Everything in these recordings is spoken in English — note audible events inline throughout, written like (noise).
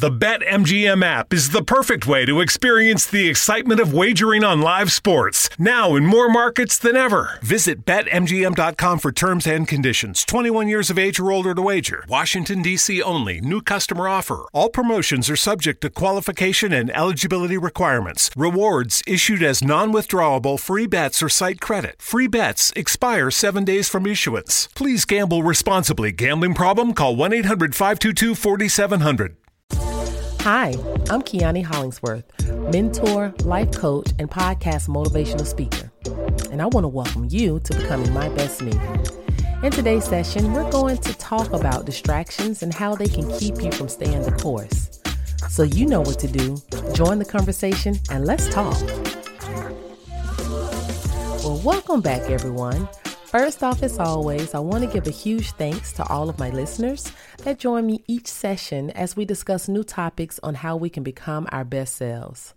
The BetMGM app is the perfect way to experience the excitement of wagering on live sports, now in more markets than ever. Visit BetMGM.com for terms and conditions. 21 years of age or older to wager. Washington, D.C. only. New customer offer. All promotions are subject to qualification and eligibility requirements. Rewards issued as non withdrawable free bets or site credit. Free bets expire seven days from issuance. Please gamble responsibly. Gambling problem? Call 1 800 522 4700. Hi, I'm Kiani Hollingsworth, mentor, life coach, and podcast motivational speaker. And I want to welcome you to becoming my best me. In today's session, we're going to talk about distractions and how they can keep you from staying the course. So you know what to do. Join the conversation and let's talk. Well, welcome back, everyone. First off, as always, I want to give a huge thanks to all of my listeners that join me each session as we discuss new topics on how we can become our best selves.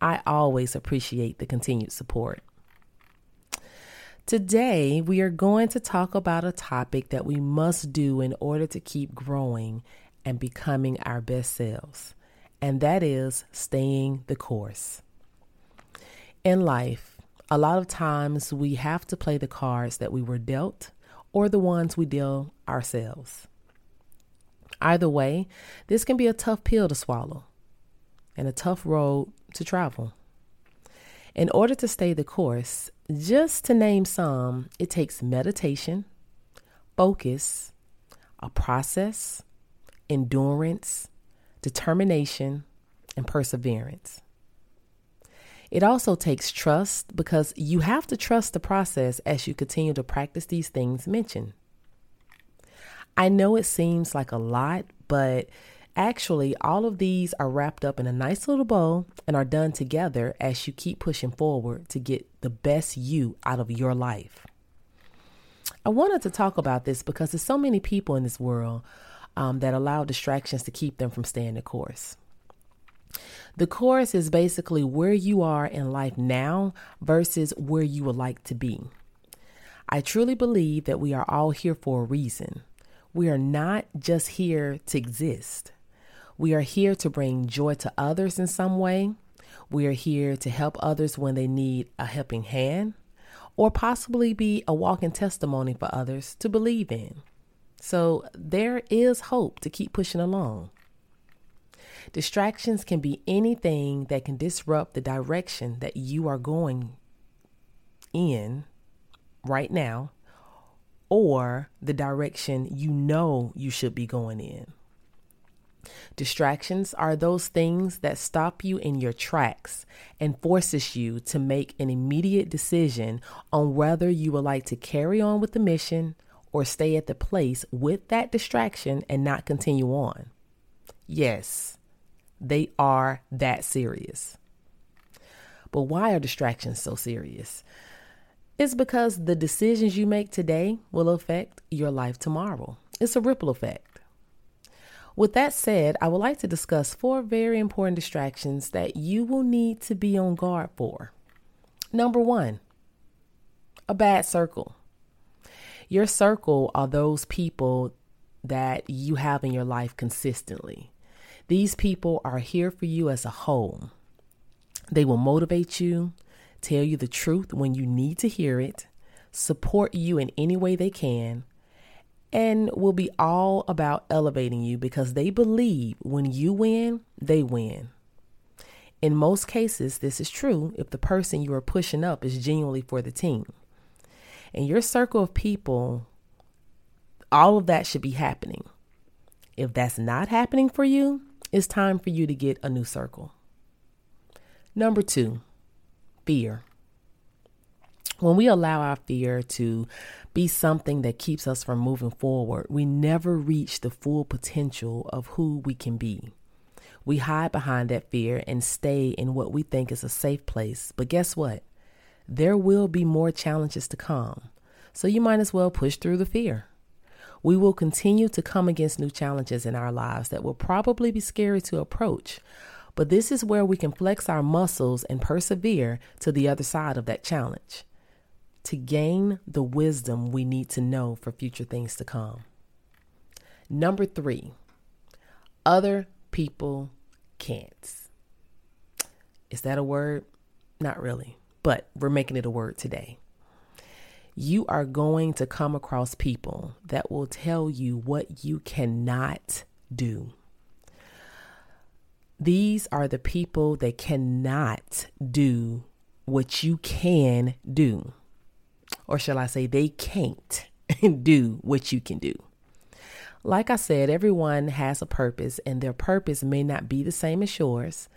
I always appreciate the continued support. Today, we are going to talk about a topic that we must do in order to keep growing and becoming our best selves, and that is staying the course. In life, a lot of times we have to play the cards that we were dealt or the ones we deal ourselves. Either way, this can be a tough pill to swallow and a tough road to travel. In order to stay the course, just to name some, it takes meditation, focus, a process, endurance, determination, and perseverance. It also takes trust because you have to trust the process as you continue to practice these things mentioned. I know it seems like a lot, but actually, all of these are wrapped up in a nice little bow and are done together as you keep pushing forward to get the best you out of your life. I wanted to talk about this because there's so many people in this world um, that allow distractions to keep them from staying the course. The course is basically where you are in life now versus where you would like to be. I truly believe that we are all here for a reason. We are not just here to exist. We are here to bring joy to others in some way. We are here to help others when they need a helping hand, or possibly be a walking testimony for others to believe in. So there is hope to keep pushing along. Distractions can be anything that can disrupt the direction that you are going in right now or the direction you know you should be going in. Distractions are those things that stop you in your tracks and forces you to make an immediate decision on whether you would like to carry on with the mission or stay at the place with that distraction and not continue on. Yes, they are that serious. But why are distractions so serious? It's because the decisions you make today will affect your life tomorrow. It's a ripple effect. With that said, I would like to discuss four very important distractions that you will need to be on guard for. Number one, a bad circle. Your circle are those people that you have in your life consistently. These people are here for you as a whole. They will motivate you, tell you the truth when you need to hear it, support you in any way they can, and will be all about elevating you because they believe when you win, they win. In most cases, this is true if the person you are pushing up is genuinely for the team. In your circle of people, all of that should be happening. If that's not happening for you, it's time for you to get a new circle. Number two, fear. When we allow our fear to be something that keeps us from moving forward, we never reach the full potential of who we can be. We hide behind that fear and stay in what we think is a safe place. But guess what? There will be more challenges to come. So you might as well push through the fear. We will continue to come against new challenges in our lives that will probably be scary to approach. But this is where we can flex our muscles and persevere to the other side of that challenge to gain the wisdom we need to know for future things to come. Number three, other people can't. Is that a word? Not really, but we're making it a word today. You are going to come across people that will tell you what you cannot do. These are the people that cannot do what you can do. Or shall I say, they can't (laughs) do what you can do. Like I said, everyone has a purpose, and their purpose may not be the same as yours,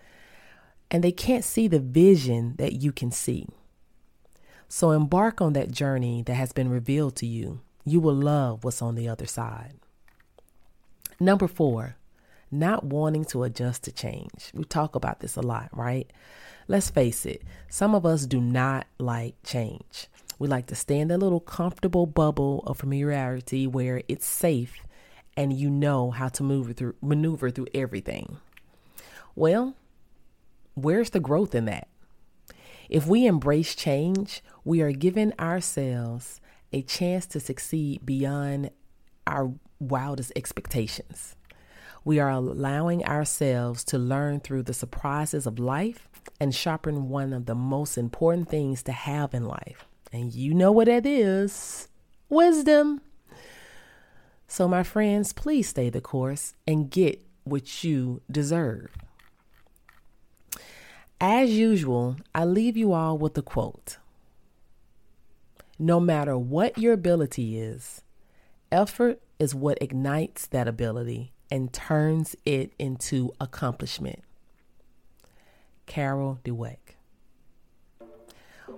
and they can't see the vision that you can see. So embark on that journey that has been revealed to you. You will love what's on the other side. Number four, not wanting to adjust to change. We talk about this a lot, right? Let's face it, some of us do not like change. We like to stay in that little comfortable bubble of familiarity where it's safe and you know how to move through maneuver through everything. Well, where's the growth in that? If we embrace change, we are giving ourselves a chance to succeed beyond our wildest expectations. We are allowing ourselves to learn through the surprises of life and sharpen one of the most important things to have in life. And you know what that is wisdom. So, my friends, please stay the course and get what you deserve. As usual, I leave you all with a quote No matter what your ability is, effort is what ignites that ability and turns it into accomplishment. Carol Dweck.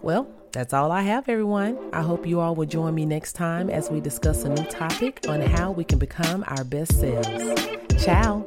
Well, that's all I have, everyone. I hope you all will join me next time as we discuss a new topic on how we can become our best selves. Ciao.